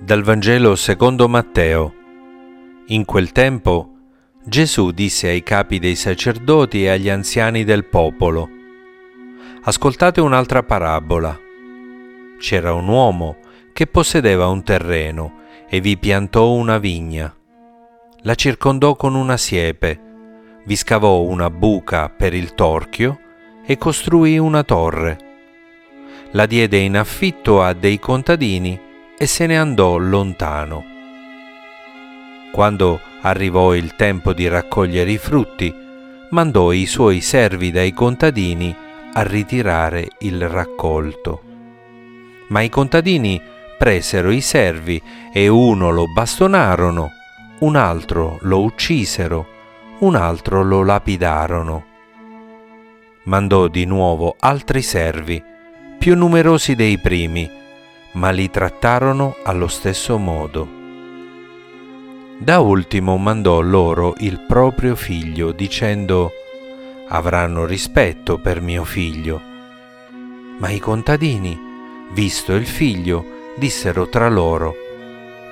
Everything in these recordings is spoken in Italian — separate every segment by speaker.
Speaker 1: Dal Vangelo secondo Matteo. In quel tempo Gesù disse ai capi dei sacerdoti e agli anziani del popolo, Ascoltate un'altra parabola. C'era un uomo che possedeva un terreno e vi piantò una vigna. La circondò con una siepe, vi scavò una buca per il torchio e costruì una torre. La diede in affitto a dei contadini e se ne andò lontano. Quando arrivò il tempo di raccogliere i frutti, mandò i suoi servi dai contadini a ritirare il raccolto. Ma i contadini presero i servi e uno lo bastonarono, un altro lo uccisero, un altro lo lapidarono mandò di nuovo altri servi, più numerosi dei primi, ma li trattarono allo stesso modo. Da ultimo mandò loro il proprio figlio, dicendo, avranno rispetto per mio figlio. Ma i contadini, visto il figlio, dissero tra loro,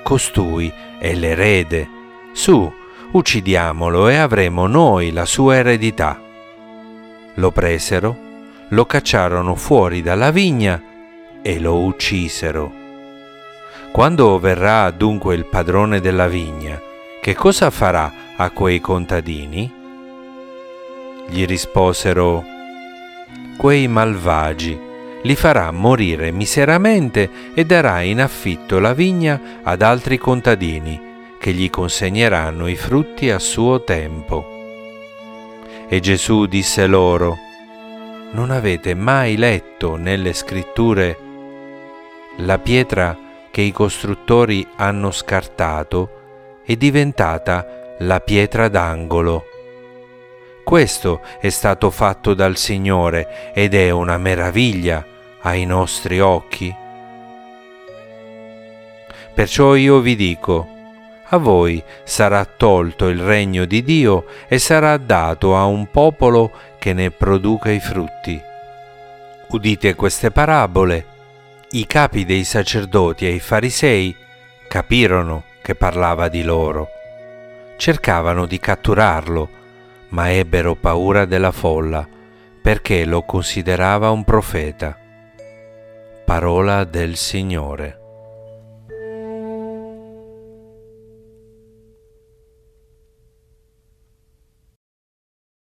Speaker 1: costui è l'erede, su, uccidiamolo e avremo noi la sua eredità. Lo presero, lo cacciarono fuori dalla vigna e lo uccisero. Quando verrà dunque il padrone della vigna, che cosa farà a quei contadini? Gli risposero, quei malvagi li farà morire miseramente e darà in affitto la vigna ad altri contadini che gli consegneranno i frutti a suo tempo. E Gesù disse loro, non avete mai letto nelle scritture la pietra che i costruttori hanno scartato è diventata la pietra d'angolo. Questo è stato fatto dal Signore ed è una meraviglia ai nostri occhi. Perciò io vi dico, a voi sarà tolto il regno di Dio e sarà dato a un popolo che ne produca i frutti. Udite queste parabole. I capi dei sacerdoti e i farisei capirono che parlava di loro. Cercavano di catturarlo, ma ebbero paura della folla perché lo considerava un profeta. Parola del Signore.